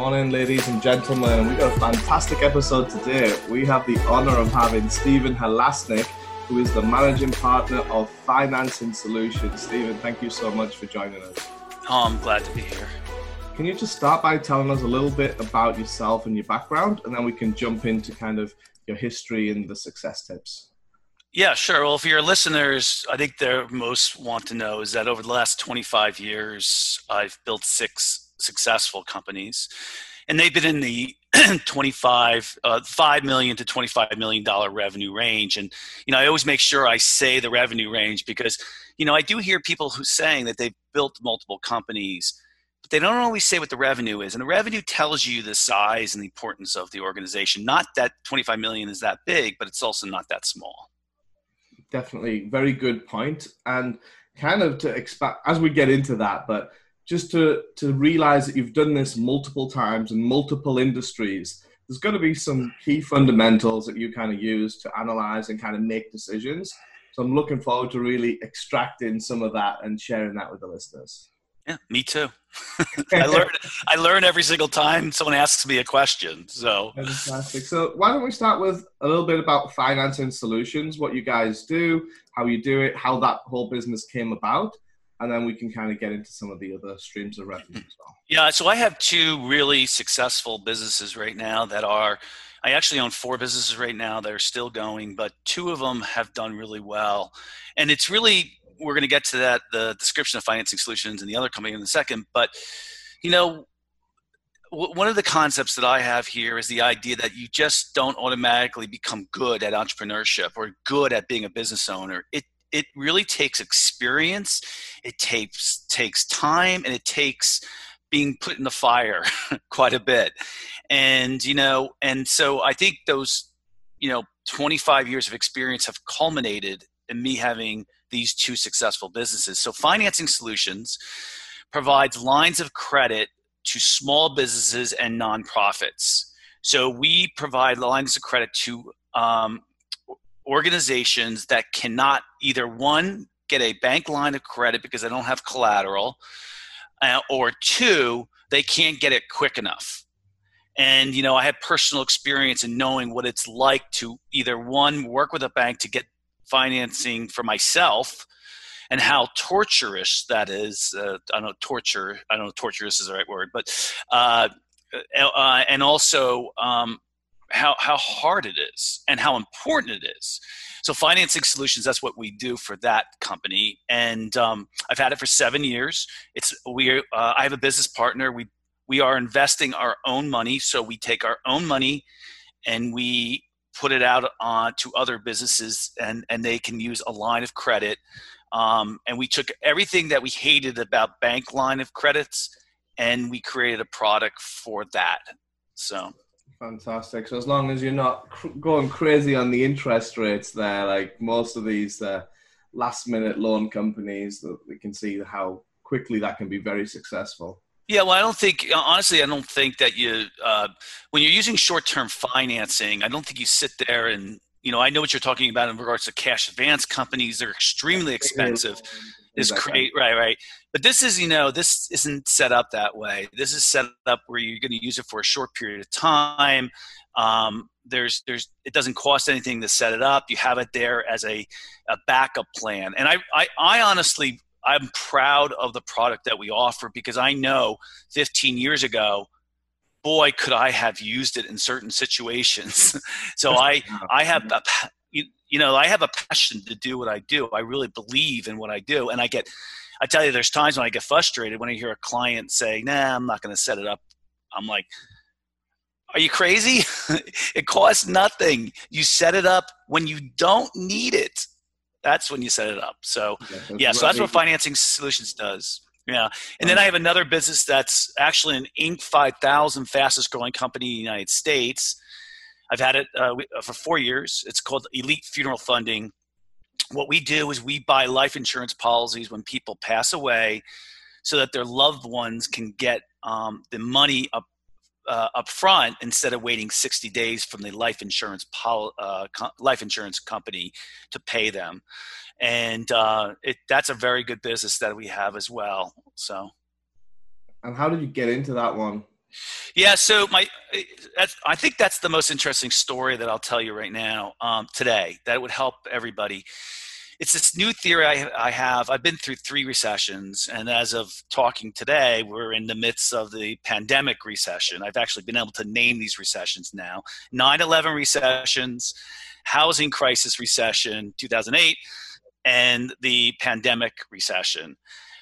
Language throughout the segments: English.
morning, ladies and gentlemen. We got a fantastic episode today. We have the honor of having Stephen Halasnik, who is the managing partner of Financing Solutions. Stephen, thank you so much for joining us. Oh, I'm glad to be here. Can you just start by telling us a little bit about yourself and your background, and then we can jump into kind of your history and the success tips? Yeah, sure. Well, for your listeners, I think they most want to know is that over the last 25 years, I've built six successful companies, and they've been in the 25 uh, 5 million to 25 million dollar revenue range. And you know i always make sure i say the revenue range because you know i do hear people who saying that they've built multiple companies but they don't always say what the revenue is. And the revenue tells you the size and the importance of the organization. Not that 25 million is that big but it's also not that small. Definitely. Very good point. And kind of to expect as we get into that but just to to realize that you've done this multiple times in multiple industries there's going to be some key fundamentals that you kind of use to analyze and kind of make decisions. So i'm looking forward to really extracting some of that and sharing that with the listeners. Yeah me too. I learn i learn every single time someone asks me a question so. Fantastic. So why don't we start with a little bit about financing solutions what you guys do how you do it how that whole business came about and then we can kind of get into some of the other streams of revenue as well. Yeah, so I have two really successful businesses right now that are. I actually own four businesses right now that are still going, but two of them have done really well, and it's really we're going to get to that the description of financing solutions and the other company in a second. But you know, one of the concepts that I have here is the idea that you just don't automatically become good at entrepreneurship or good at being a business owner. It it really takes experience it takes takes time and it takes being put in the fire quite a bit. And you know and so i think those you know 25 years of experience have culminated in me having these two successful businesses. So financing solutions provides lines of credit to small businesses and nonprofits. So we provide lines of credit to um, organizations that cannot either one get a bank line of credit because they don't have collateral uh, or two they can't get it quick enough. And you know i have personal experience in knowing what it's like to either one work with a bank to get financing for myself and how torturous that is uh, i don't know torture i don't know torturous is the right word but uh, uh, and also um, how, how hard it is and how important it is. So, financing solutions, that's what we do for that company. And um, I've had it for seven years. It's we. Uh, I have a business partner. We we are investing our own money. So we take our own money and we put it out on to other businesses, and and they can use a line of credit. Um, and we took everything that we hated about bank line of credits, and we created a product for that. So Fantastic. So as long as you're not cr- going crazy on the interest rates there, like most of these uh, last-minute loan companies, that we can see how quickly that can be very successful. Yeah, well, I don't think honestly, I don't think that you uh, when you're using short-term financing, I don't think you sit there and you know I know what you're talking about in regards to cash advance companies. They're extremely expensive. Is create right, right. But this is, you know, this isn't set up that way. This is set up where you're going to use it for a short period of time. Um, there's, there's, it doesn't cost anything to set it up. You have it there as a, a backup plan. And I, I, I honestly, I'm proud of the product that we offer because I know 15 years ago, boy, could I have used it in certain situations. so I, I have a, you, know, I have a passion to do what I do. I really believe in what I do, and I get I tell you, there's times when I get frustrated when I hear a client say, "Nah, I'm not going to set it up." I'm like, "Are you crazy? it costs nothing. You set it up when you don't need it. That's when you set it up." So, yeah, yeah so that's what Financing Solutions does. Yeah, and then I have another business that's actually an Inc. 5000 fastest growing company in the United States. I've had it uh, for four years. It's called Elite Funeral Funding. What we do is we buy life insurance policies when people pass away so that their loved ones can get um, the money up uh, up front instead of waiting 60 days from the life insurance pol- uh, co- life insurance company to pay them. And uh, it, that's a very good business that we have as well so. And how did you get into that one Yeah, so my, I think that's the most interesting story that I'll tell you right now um, today. That would help everybody. It's this new theory I, I have. I've been through three recessions, and as of talking today, we're in the midst of the pandemic recession. I've actually been able to name these recessions now: 9/11 recessions, housing crisis recession, 2008, and the pandemic recession.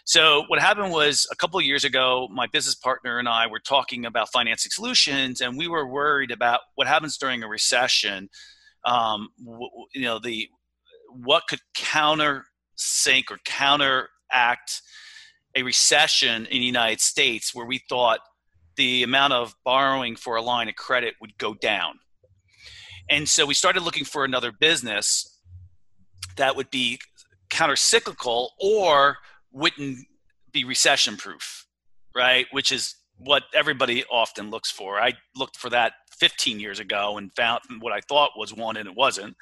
So what happened was a couple of years ago, my business partner and I were talking about financing solutions, and we were worried about what happens during a recession. Um, you know, the what could counter sink or counteract a recession in the United States, where we thought the amount of borrowing for a line of credit would go down. And so we started looking for another business that would be countercyclical or wouldn't be recession proof, right? Which is what everybody often looks for. I looked for that 15 years ago and found what I thought was one and it wasn't.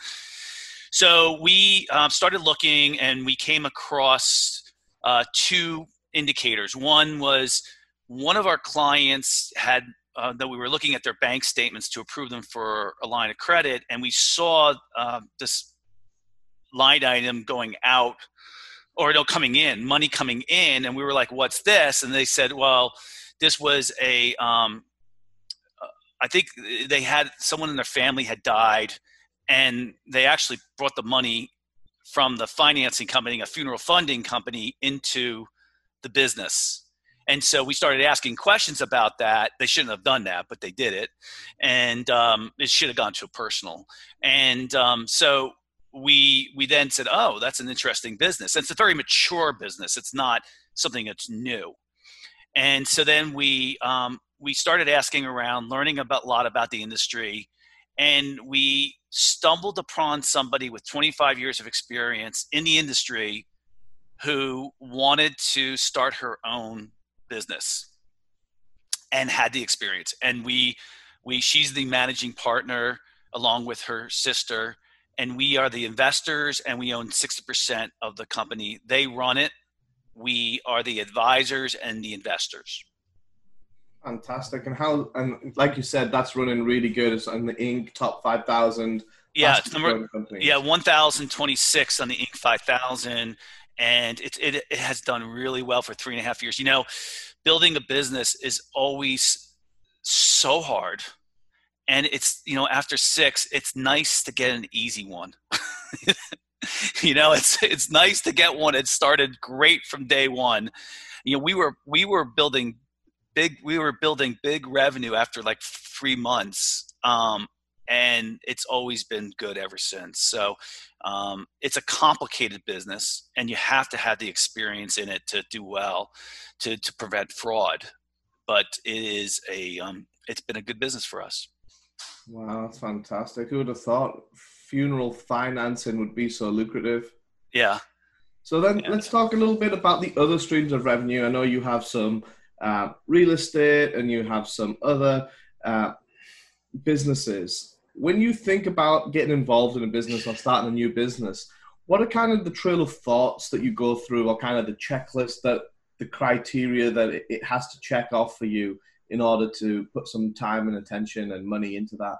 So we um, started looking and we came across uh, two indicators. One was one of our clients had uh, that we were looking at their bank statements to approve them for a line of credit, and we saw uh, this line item going out or no coming in money coming in and we were like what's this? And they said well this was a um, uh, I think they had someone in their family had died and they actually brought the money from the financing company a funeral funding company into the business. And so we started asking questions about that. They shouldn't have done that but they did it. And um, it should have gone to a personal. And um, so we we then said, "Oh, that's an interesting business." It's a very mature business. It's not something that's new. And so then we um, we started asking around, learning about a lot about the industry, and we stumbled upon somebody with 25 years of experience in the industry who wanted to start her own business and had the experience. And we we she's the managing partner along with her sister and we are the investors and we own 60% of the company. They run it. We are the advisors and the investors. Fantastic. And how, and like you said, that's running really good. It's on the Inc. top 5,000. Yeah, number, yeah, 1,026 on the Inc. 5,000. And it, it, it has done really well for three and a half years. You know, building a business is always so hard and it's you know after six it's nice to get an easy one. You know it's it's nice to get one it started great from day one. You know we were we were building big we were building big revenue after like three months um, and it's always been good ever since. So um, it's a complicated business and you have to have the experience in it to do well to to prevent fraud. But it is a um, it's been a good business for us Wow, that's fantastic. Who would have thought funeral financing would be so lucrative? Yeah. So then yeah. let's talk a little bit about the other streams of revenue. I know you have some uh, real estate and you have some other uh, businesses. When you think about getting involved in a business or starting a new business, what are kind of the trail of thoughts that you go through or kind of the checklist that the criteria that it has to check off for you in order to put some time and attention and money into that?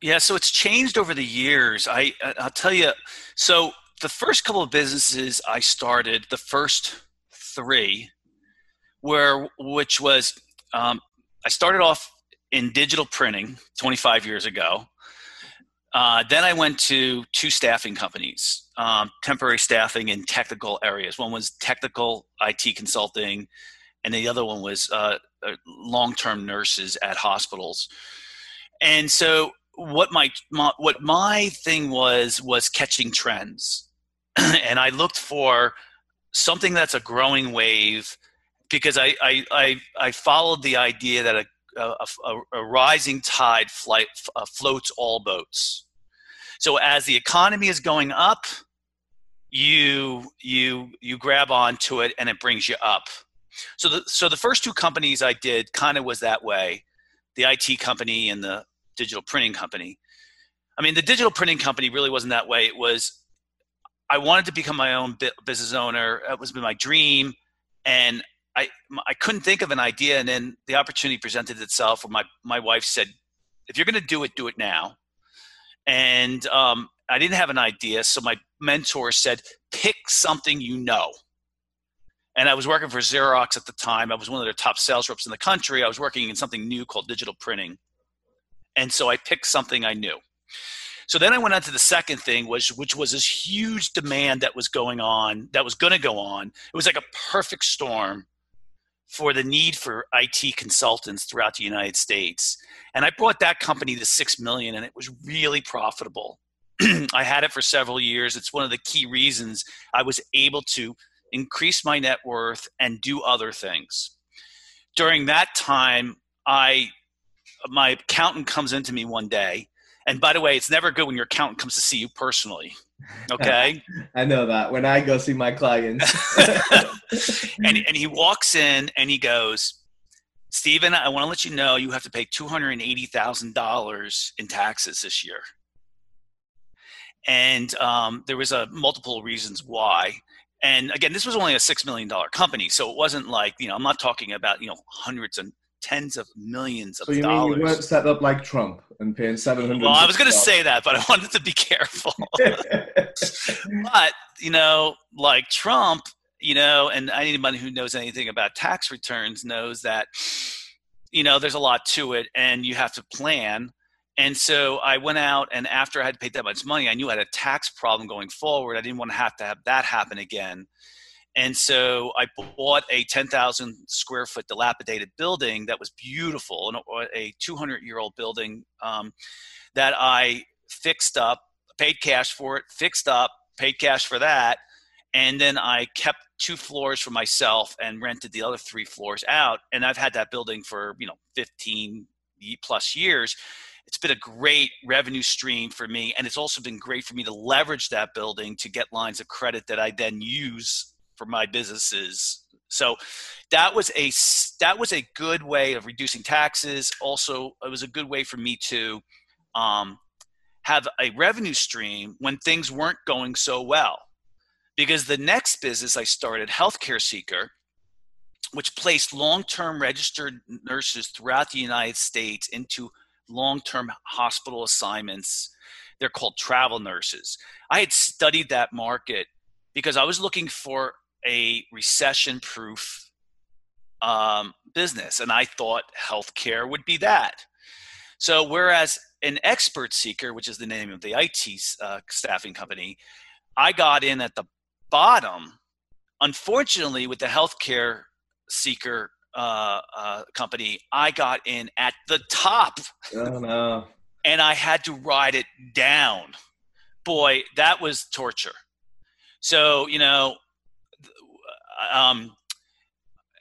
Yeah, so it's changed over the years. I I'll tell you. So the first couple of businesses I started, the first three, were which was um, I started off in digital printing 25 years ago. Uh, then I went to two staffing companies, um, temporary staffing in technical areas. One was technical IT consulting, and the other one was uh, long-term nurses at hospitals. And so what my, my what my thing was was catching trends, and I looked for something that's a growing wave because I I I, I followed the idea that a a, a, a rising tide flight, uh, floats all boats. So as the economy is going up, you you you grab onto it and it brings you up. So the so the first two companies I did kind of was that way, the IT company and the digital printing company. I mean, the digital printing company really wasn't that way. It was I wanted to become my own business owner. It was my dream, and I I couldn't think of an idea, and then the opportunity presented itself. Where my my wife said, "If you're going to do it, do it now." And um, I didn't have an idea, so my mentor said, "Pick something you know." And I was working for Xerox at the time. I was one of their top sales reps in the country. I was working in something new called digital printing, and so I picked something I knew. So then I went on to the second thing, which which was this huge demand that was going on, that was going to go on. It was like a perfect storm for the need for IT consultants throughout the United States. And I brought that company to 6 million and it was really profitable. I had it for several years. It's one of the key reasons I was able to increase my net worth and do other things. During that time, I my accountant comes into me one day and by the way, it's never good when your accountant comes to see you personally. Okay. I know that when I go see my clients. and, and he walks in and he goes, Stephen, I want to let you know you have to pay $280,000 in taxes this year. And um, there was a multiple reasons why. And again, this was only a $6 million company. So it wasn't like, you know, I'm not talking about, you know, hundreds and tens of millions of so you dollars. Mean you weren't set up like Trump and paying seven hundred. Well, I was going to say that, but I wanted to be careful. but you know, like Trump, you know, and anybody who knows anything about tax returns knows that you know there's a lot to it, and you have to plan. And so I went out, and after I had paid that much money, I knew I had a tax problem going forward. I didn't want to have to have that happen again. And so I bought a 10,000 square foot dilapidated building that was beautiful, a 200 year old building um, that I fixed up, paid cash for it, fixed up, paid cash for that. And then I kept two floors for myself and rented the other three floors out. And I've had that building for, you know, 15 plus years. It's been a great revenue stream for me. And it's also been great for me to leverage that building to get lines of credit that I then use for my businesses. So that was a that was a good way of reducing taxes. Also, it was a good way for me to um, have a revenue stream when things weren't going so well. Because the next business I started, Healthcare Seeker, which placed long-term registered nurses throughout the United States into long-term hospital assignments. They're called travel nurses. I had studied that market because I was looking for a recession proof um, business. And I thought healthcare would be that. So, whereas an expert seeker, which is the name of the IT uh, staffing company, I got in at the bottom. Unfortunately, with the healthcare seeker uh, uh, company, I got in at the top. Oh, no. And I had to ride it down. Boy, that was torture. So, you know, um,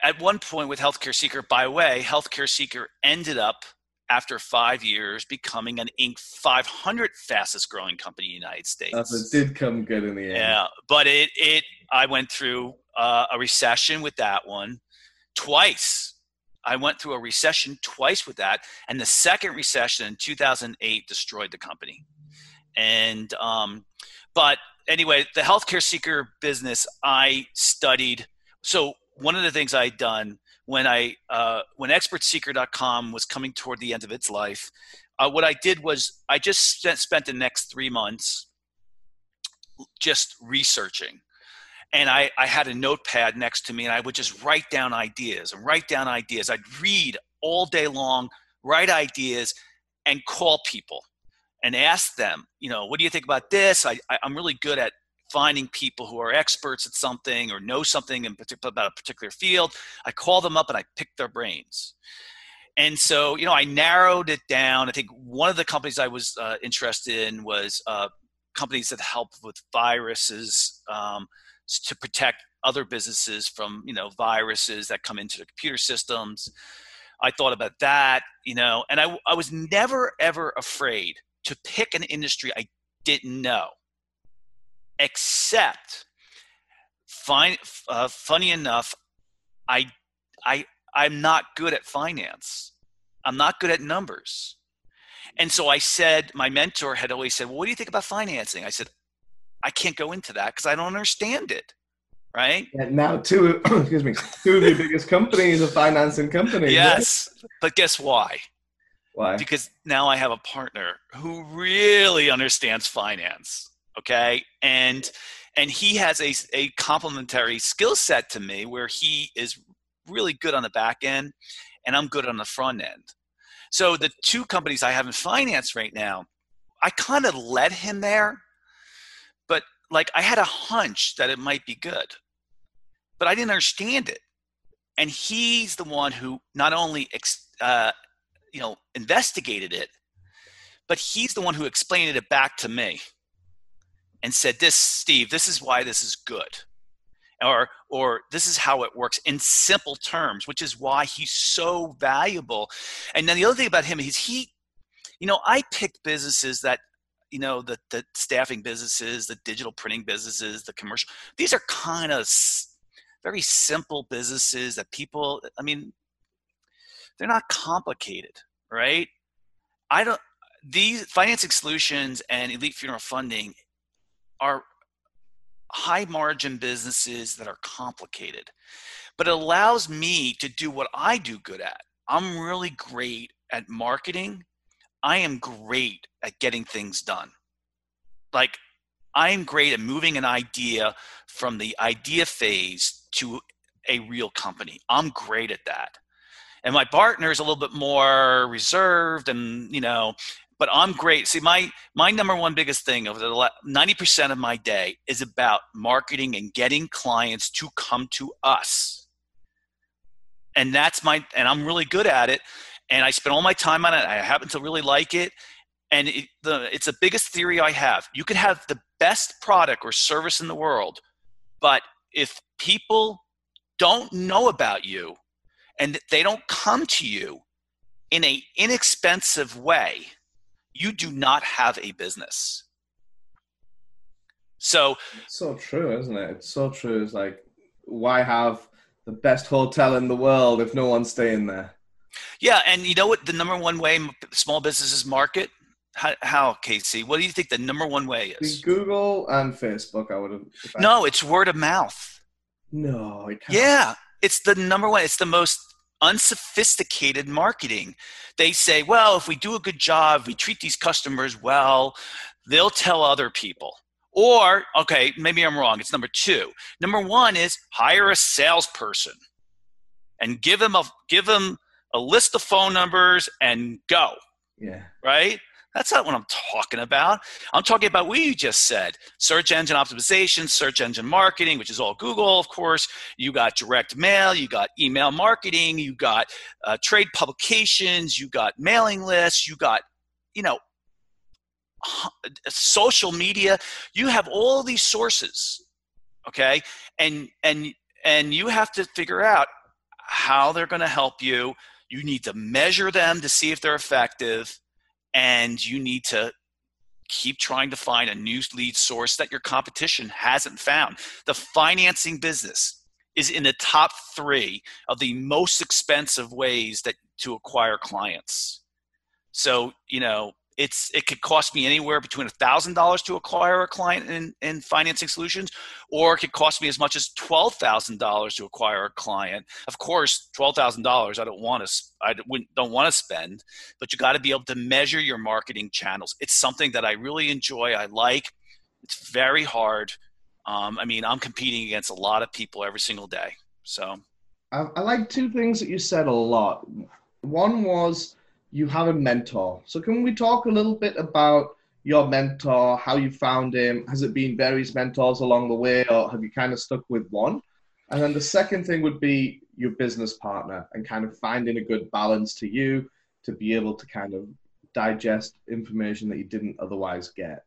at one point with Healthcare Seeker, by the way, Healthcare Seeker ended up after five years becoming an Inc. 500 fastest growing company in the United States. Uh, it did come good in the end. Yeah, but it it I went through uh, a recession with that one twice. I went through a recession twice with that, and the second recession in 2008 destroyed the company. And um, but anyway, the healthcare seeker business I studied. So one of the things I'd done when I uh, when expertseeker.com was coming toward the end of its life, uh, what I did was I just spent, spent the next three months just researching. And I, I had a notepad next to me and I would just write down ideas and write down ideas. I'd read all day long, write ideas, and call people and ask them, you know, what do you think about this? I, I, am really good at finding people who are experts at something or know something in particular about a particular field. I call them up and I pick their brains. And so, you know, I narrowed it down. I think one of the companies I was uh, interested in was uh, companies that help with viruses um, to protect other businesses from, you know, viruses that come into the computer systems. I thought about that, you know, and I, I was never ever afraid to pick an industry I didn't know, except, fine, uh, funny enough, I, I, I'm not good at finance. I'm not good at numbers. And so I said, my mentor had always said, well, what do you think about financing? I said, I can't go into that because I don't understand it. right? And now two, excuse me, two of your biggest companies are financing companies. Yes, but guess why? Why? Because now I have a partner who really understands finance. Okay, and and he has a a complementary skill set to me where he is really good on the back end, and I'm good on the front end. So the two companies I have in finance right now, I kind of led him there, like I had a hunch that it might be good, but I didn't understand it. And he's the one who not only uh, you know investigated it, but he's the one who explained it back to me and said, "This, Steve, this is why this is good." or or this is how it works in simple terms which is why he's so valuable and then the other thing about him is he you know i picked businesses that you know the the staffing businesses the digital printing businesses the commercial these are kind of very simple businesses that people i mean they're not complicated right i don't these financing solutions and elite funeral funding are high margin businesses that are complicated, but it allows me to do what I do good at. I'm really great at marketing. I am great at getting things done. Like, I'm great at moving an idea from the idea phase to a real company. I'm great at that. And my partner is a little bit more reserved and, you know, but I'm great. See, my my number one biggest thing over the ninety percent of my day is about marketing and getting clients to come to us, and that's my and I'm really good at it, and I spend all my time on it. I happen to really like it, and it, the it's the biggest theory I have. You can have the best product or service in the world, but if people don't know about you and they don't come to you in an inexpensive way you do not have a business. So it's so true, isn't it? It's so true. It's like why have the best hotel in the world if no one's staying there? Yeah, and you know what? The number one way small businesses market. How, how Casey? What do you think the number one way is? Google and Facebook. I would have. No, it's word of mouth. No, it can't. Yeah, it's the number one. It's the most unsophisticated marketing. They say, well, if we do a good job, we treat these customers well, they'll tell other people. Or, okay, maybe I'm wrong. It's number two. Number one is hire a salesperson and give them a give them a list of phone numbers and go. Yeah. Right? That's not what I'm talking about. I'm talking about what you just said search engine optimization, search engine marketing, which is all Google, of course. You got direct mail, you got email marketing, you got uh, trade publications, you got mailing lists, you got, you know, social media. You have all these sources, okay? And, and, and you have to figure out how they're going to help you. You need to measure them to see if they're effective and you need to keep trying to find a new lead source that your competition hasn't found. The financing business is in the top three of the most expensive ways that to acquire clients. So, you know, it's it could cost me anywhere between $1000 to acquire a client in, in financing solutions or it could cost me as much as $12000 to acquire a client. Of course $12000 i don't want to i don't want to spend but you got to be able to measure your marketing channels. It's something that i really enjoy i like it's very hard um, i mean i'm competing against a lot of people every single day so. I, I like two things that you said a lot. One was you have a mentor. So can we talk a little bit about your mentor, how you found him? Has it been various mentors along the way, or have you kind of stuck with one? And then the second thing would be your business partner and kind of finding a good balance to you to be able to kind of digest information that you didn't otherwise get.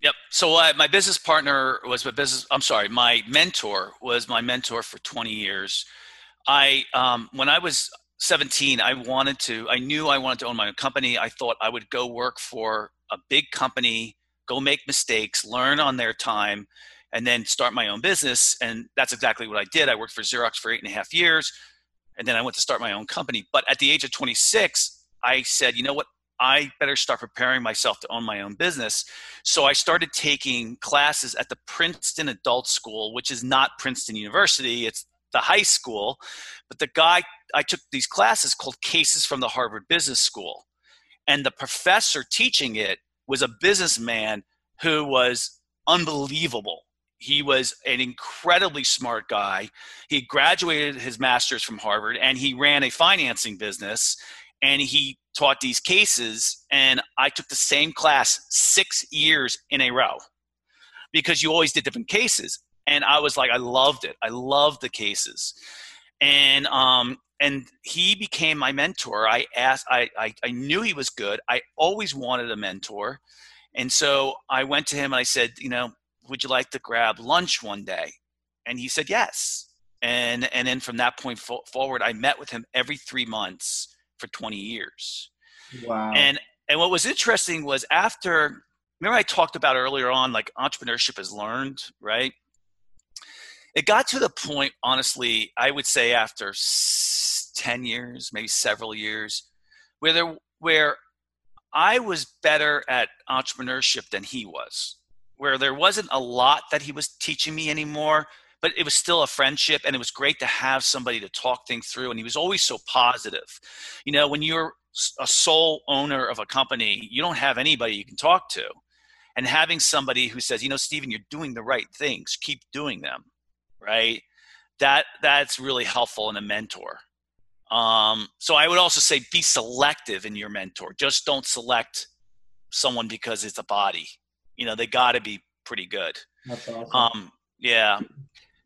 Yep. So uh, my business partner was my business. I'm sorry, my mentor was my mentor for 20 years. I um, when I was 17, I wanted to, I knew I wanted to own my own company. I thought I would go work for a big company, go make mistakes, learn on their time, and then start my own business. And that's exactly what I did. I worked for Xerox for eight and a half years, and then I went to start my own company. But at the age of 26, I said, you know what? I better start preparing myself to own my own business. So I started taking classes at the Princeton Adult School, which is not Princeton University, it's the high school. But the guy, I took these classes called Cases from the Harvard Business School. And the professor teaching it was a businessman who was unbelievable. He was an incredibly smart guy. He graduated his master's from Harvard and he ran a financing business and he taught these cases. And I took the same class six years in a row because you always did different cases. And I was like, I loved it. I loved the cases. And um, and he became my mentor. I asked, I, I, I knew he was good. I always wanted a mentor. And so I went to him and I said, you know, would you like to grab lunch one day? And he said, yes. And, and then from that point fo- forward, I met with him every three months for 20 years. Wow. And, and what was interesting was after, remember I talked about earlier on, like entrepreneurship is learned, right? It got to the point, honestly, I would say after 10 years, maybe several years, where there, where I was better at entrepreneurship than he was, where there wasn't a lot that he was teaching me anymore, but it was still a friendship and it was great to have somebody to talk things through. And he was always so positive. You know, when you're a sole owner of a company, you don't have anybody you can talk to. And having somebody who says, you know, Stephen, you're doing the right things, keep doing them, right? That that's really helpful in a mentor. Um, so I would also say be selective in your mentor. Just don't select someone because it's a body. You know, they got to be pretty good. That's awesome. Um, yeah.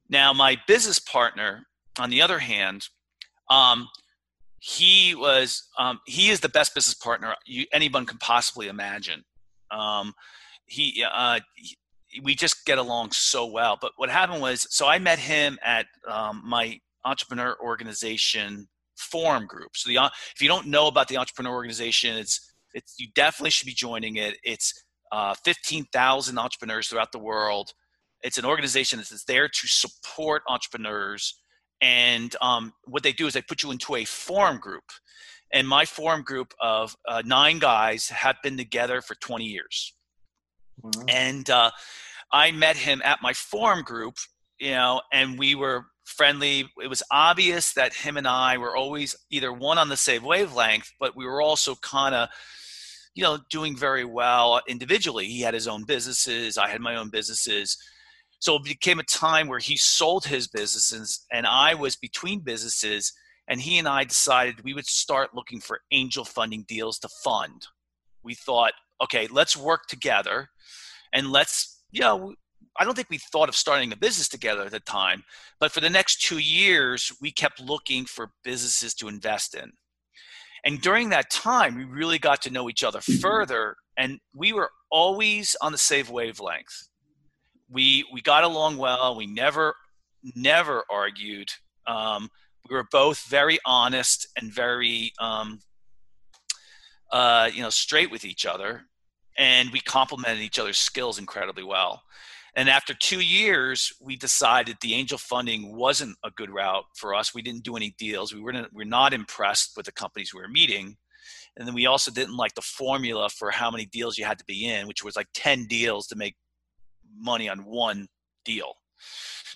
Now, my business partner, on the other hand, um, he was um, he is the best business partner you, anyone can possibly imagine. Um, he, uh, he, we just get along so well. But what happened was, so I met him at um, my entrepreneur organization forum group. So the if you don't know about the entrepreneur organization, it's it's you definitely should be joining it. It's uh, 15,000 entrepreneurs throughout the world. It's an organization that's there to support entrepreneurs. And um, what they do is they put you into a forum group. And my forum group of uh, nine guys have been together for 20 years. Wow. And uh, I met him at my forum group, you know, and we were friendly. It was obvious that him and I were always either one on the same wavelength, but we were also kind of, you know, doing very well individually. He had his own businesses, I had my own businesses. So it became a time where he sold his businesses and I was between businesses. And he and I decided we would start looking for angel funding deals to fund. We thought, okay, let's work together and let's, you know, I don't think we thought of starting a business together at the time, but for the next two years, we kept looking for businesses to invest in. And during that time, we really got to know each other further, and we were always on the same wavelength. We we got along well. We never never argued. Um, we were both very honest and very um, uh, you know straight with each other, and we complemented each other's skills incredibly well. And after two years, we decided the angel funding wasn't a good route for us. We didn't do any deals. We weren't, we are not impressed with the companies we were meeting. And then we also didn't like the formula for how many deals you had to be in, which was like 10 deals to make money on one deal.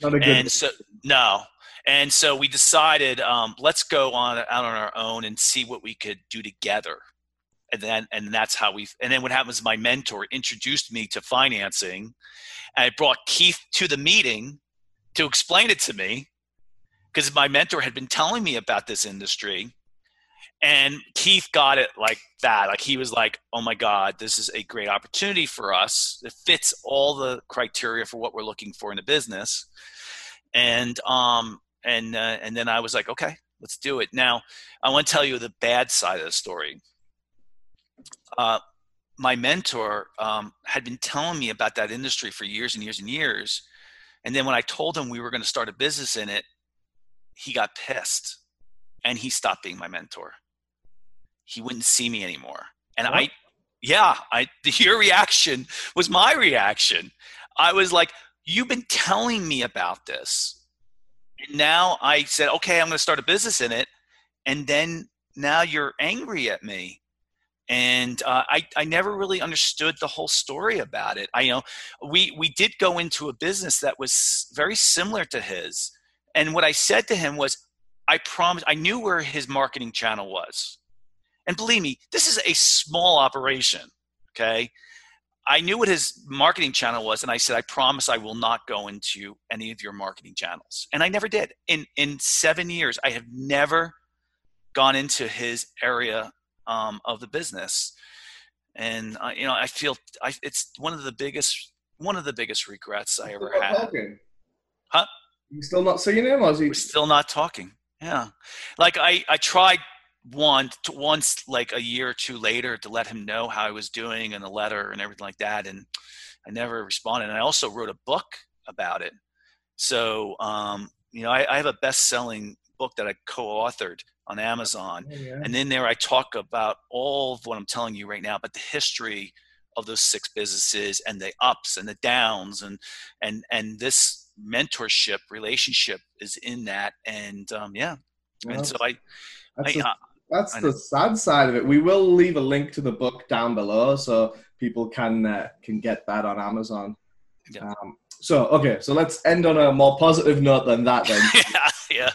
Not a good and so, no. And so we decided, um, let's go on out on our own and see what we could do together. And then, and that's how we, and then what happens, my mentor introduced me to financing and I brought Keith to the meeting to explain it to me because my mentor had been telling me about this industry. And Keith got it like that. Like he was like, oh my God, this is a great opportunity for us. It fits all the criteria for what we're looking for in a business. And, um, and, uh, and then I was like, okay, let's do it. Now, I want to tell you the bad side of the story. Uh, my mentor um, had been telling me about that industry for years and years and years. And then when I told him we were going to start a business in it, he got pissed and he stopped being my mentor. He wouldn't see me anymore. And what? I, yeah, I, your reaction was my reaction. I was like, you've been telling me about this. And now I said, okay, I'm going to start a business in it. And then now you're angry at me and uh, I, I never really understood the whole story about it. I you know we we did go into a business that was very similar to his, and what I said to him was, I promise I knew where his marketing channel was, and believe me, this is a small operation. Okay, I knew what his marketing channel was, and I said, I promise I will not go into any of your marketing channels. And I never did. In in seven years, I have never gone into his area um, of the business. And uh, you know, I feel I, it's one of the biggest one of the biggest regrets I ever had. Talking. Huh? You're still not seeing him, or is he? We're still not talking. Yeah, like I I tried one once like a year or two later to let him know how I was doing and a letter and everything like that, and I never responded. And I also wrote a book about it. So um, you know, I, I have a best-selling book that I co-authored on Amazon, oh, yeah. and in there I talk about all of what I'm telling you right now, but the history of those six businesses and the ups and the downs and and and this mentorship relationship is in that and um, yeah well, and so i I, uh, that's the sad side of it. We will leave a link to the book down below so people can uh, can get that on Amazon. Yeah. Um, so okay, so let's end on a more positive note than that. Then, yeah, yeah.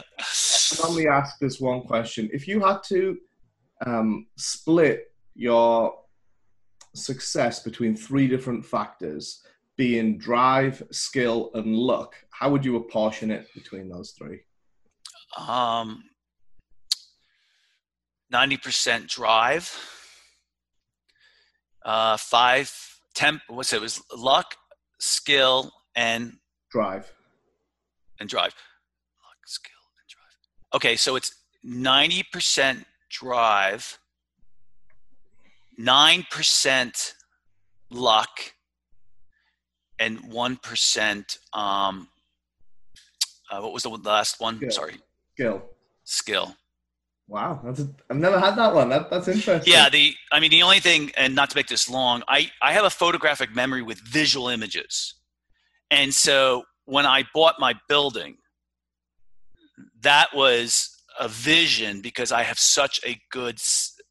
Only ask this one question: If you had to um, split your success between three different factors, being drive, skill, and luck, how would you apportion it between those three? Um, 90% drive, uh, five, temp, what's it? it was luck, skill, and drive. And drive. Luck, skill, and drive. Okay, so it's 90% drive, 9% luck, and 1% um, uh, what was the last one? Skill. Sorry. Skill. Skill. Wow, that's a, I've never had that one. That, that's interesting. Yeah, the I mean the only thing, and not to make this long, I I have a photographic memory with visual images, and so when I bought my building, that was a vision because I have such a good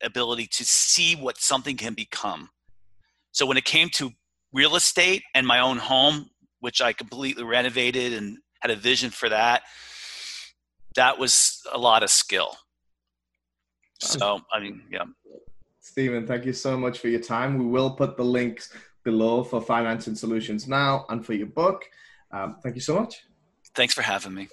ability to see what something can become. So when it came to real estate and my own home, which I completely renovated and had a vision for that, that was a lot of skill so, I mean, yeah. Stephen, thank you so much for your time. We will put the links below for Financing Solutions Now and for your book. Um, thank you so much. Thanks for having me.